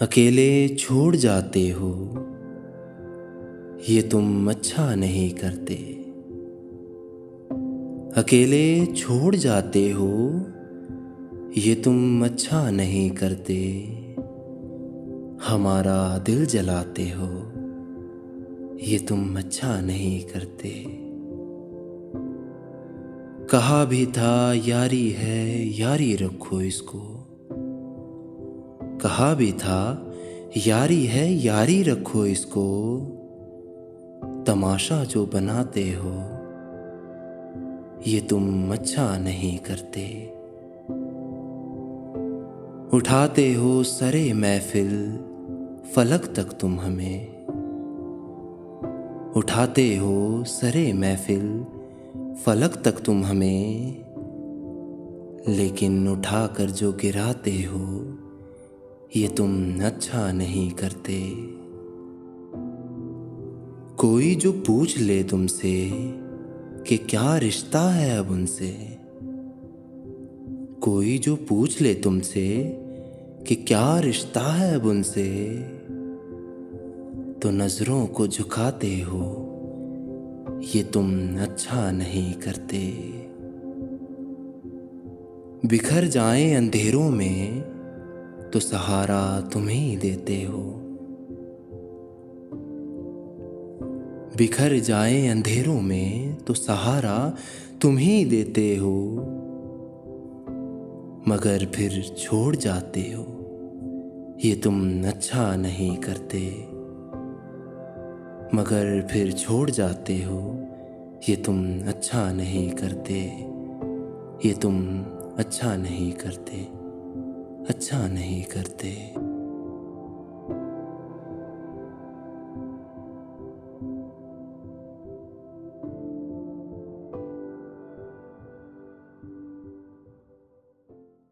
अकेले छोड़ जाते हो। ये तुम अच्छा नहीं करते। अकेले छोड़ जाते हो। ये तुम अच्छा नहीं करते। हमारा दिल जलाते हो। ये तुम अच्छा नहीं करते। कहा भी था, यारी है, यारी रखो इसको। कहा भी था, यारी है, यारी रखो इसको। तमाशा जो बनाते हो, ये तुम अच्छा नहीं करते। उठाते हो सरे महफिल, फलक तक तुम हमें। उठाते हो सरे महफिल, फलक तक तुम हमें। लेकिन उठाकर जो गिराते हो ये तुम अच्छा नहीं करते। कोई जो पूछ ले तुमसे कि क्या रिश्ता है अब उनसे। कोई जो पूछ ले तुमसे कि क्या रिश्ता है अब उनसे। तो नज़रों को झुकाते हो, ये तुम अच्छा नहीं करते। बिखर जाए अंधेरों में तो सहारा तुम ही देते हो। बिखर जाए अंधेरों में तो सहारा तुम ही देते हो। मगर फिर छोड़ जाते हो। ये तुम अच्छा नहीं करते। मगर फिर छोड़ जाते हो। ये तुम अच्छा नहीं करते। ये तुम अच्छा नहीं करते। अच्छा नहीं करते।